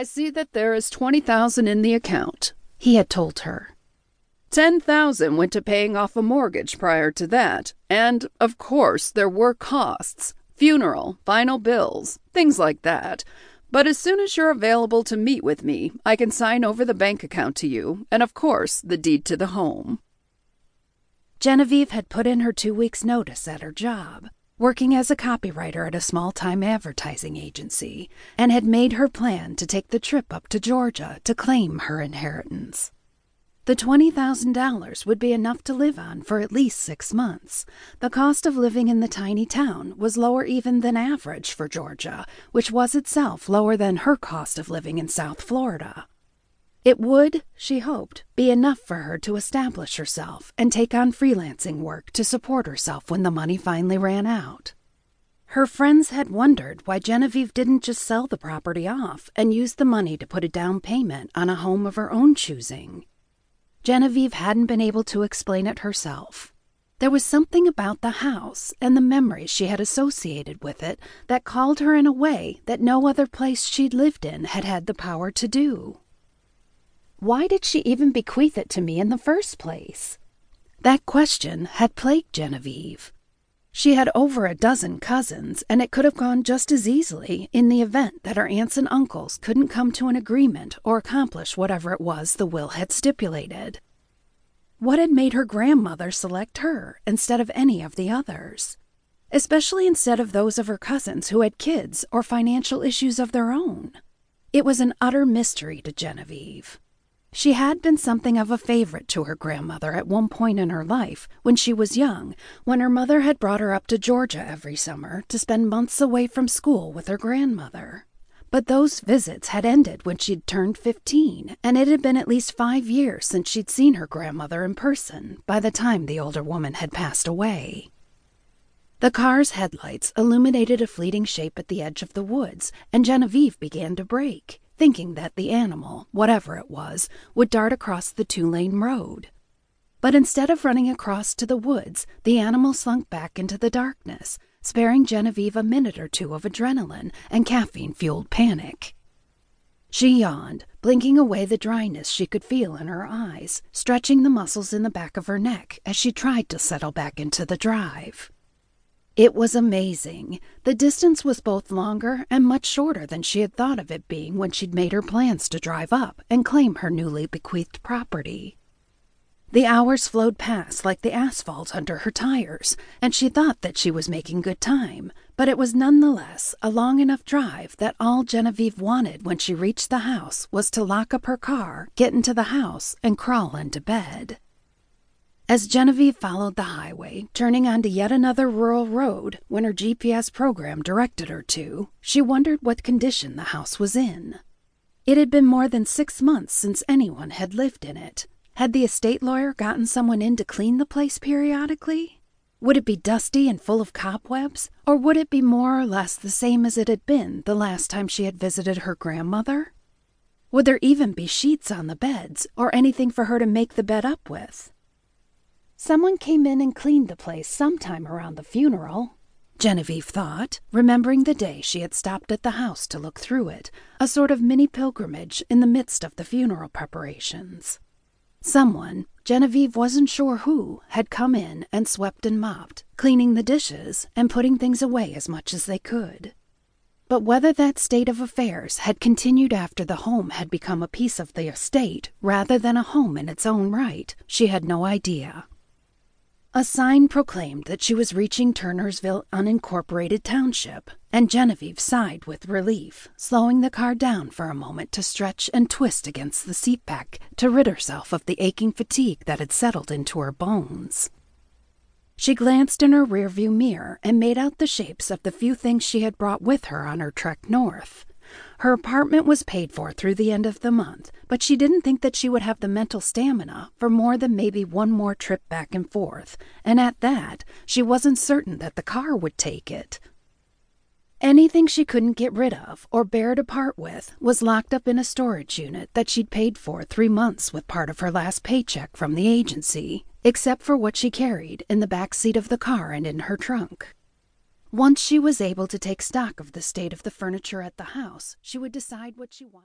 I see that there is 20,000 in the account, he had told her. 10,000 went to paying off a mortgage prior to that, and, of course, there were costs funeral, final bills, things like that. But as soon as you're available to meet with me, I can sign over the bank account to you, and of course, the deed to the home. Genevieve had put in her two weeks' notice at her job, working as a copywriter at a small time advertising agency, and had made her plan to take the trip up to Georgia to claim her inheritance. The $20,000 would be enough to live on for at least six months. The cost of living in the tiny town was lower even than average for Georgia, which was itself lower than her cost of living in South Florida. It would, she hoped, be enough for her to establish herself and take on freelancing work to support herself when the money finally ran out. Her friends had wondered why Genevieve didn't just sell the property off and use the money to put a down payment on a home of her own choosing. Genevieve hadn't been able to explain it herself. There was something about the house and the memories she had associated with it that called her in a way that no other place she'd lived in had had the power to do. Why did she even bequeath it to me in the first place? That question had plagued Genevieve. She had over a dozen cousins, and it could have gone just as easily in the event that her aunts and uncles couldn't come to an agreement or accomplish whatever it was the will had stipulated. What had made her grandmother select her instead of any of the others? Especially instead of those of her cousins who had kids or financial issues of their own. It was an utter mystery to Genevieve. She had been something of a favorite to her grandmother at one point in her life when she was young, when her mother had brought her up to Georgia every summer to spend months away from school with her grandmother. But those visits had ended when she'd turned 15, and it had been at least five years since she'd seen her grandmother in person by the time the older woman had passed away. The car's headlights illuminated a fleeting shape at the edge of the woods, and Genevieve began to brake thinking that the animal, whatever it was, would dart across the two lane road. But instead of running across to the woods, the animal slunk back into the darkness, sparing Genevieve a minute or two of adrenaline and caffeine fueled panic. She yawned, blinking away the dryness she could feel in her eyes, stretching the muscles in the back of her neck as she tried to settle back into the drive. It was amazing. The distance was both longer and much shorter than she had thought of it being when she'd made her plans to drive up and claim her newly bequeathed property. The hours flowed past like the asphalt under her tires, and she thought that she was making good time, but it was nonetheless a long enough drive that all Genevieve wanted when she reached the house was to lock up her car, get into the house, and crawl into bed. As Genevieve followed the highway, turning onto yet another rural road when her GPS program directed her to, she wondered what condition the house was in. It had been more than six months since anyone had lived in it. Had the estate lawyer gotten someone in to clean the place periodically? Would it be dusty and full of cobwebs, or would it be more or less the same as it had been the last time she had visited her grandmother? Would there even be sheets on the beds, or anything for her to make the bed up with? Someone came in and cleaned the place sometime around the funeral. Genevieve thought, remembering the day she had stopped at the house to look through it, a sort of mini pilgrimage in the midst of the funeral preparations. Someone, Genevieve wasn't sure who, had come in and swept and mopped, cleaning the dishes and putting things away as much as they could. But whether that state of affairs had continued after the home had become a piece of the estate rather than a home in its own right, she had no idea. A sign proclaimed that she was reaching Turnersville Unincorporated Township, and Genevieve sighed with relief, slowing the car down for a moment to stretch and twist against the seat back to rid herself of the aching fatigue that had settled into her bones. She glanced in her rearview mirror and made out the shapes of the few things she had brought with her on her trek north. Her apartment was paid for through the end of the month, but she didn't think that she would have the mental stamina for more than maybe one more trip back and forth, and at that, she wasn't certain that the car would take it. Anything she couldn't get rid of or bear to part with was locked up in a storage unit that she'd paid for three months with part of her last paycheck from the agency, except for what she carried in the back seat of the car and in her trunk. Once she was able to take stock of the state of the furniture at the house, she would decide what she wanted.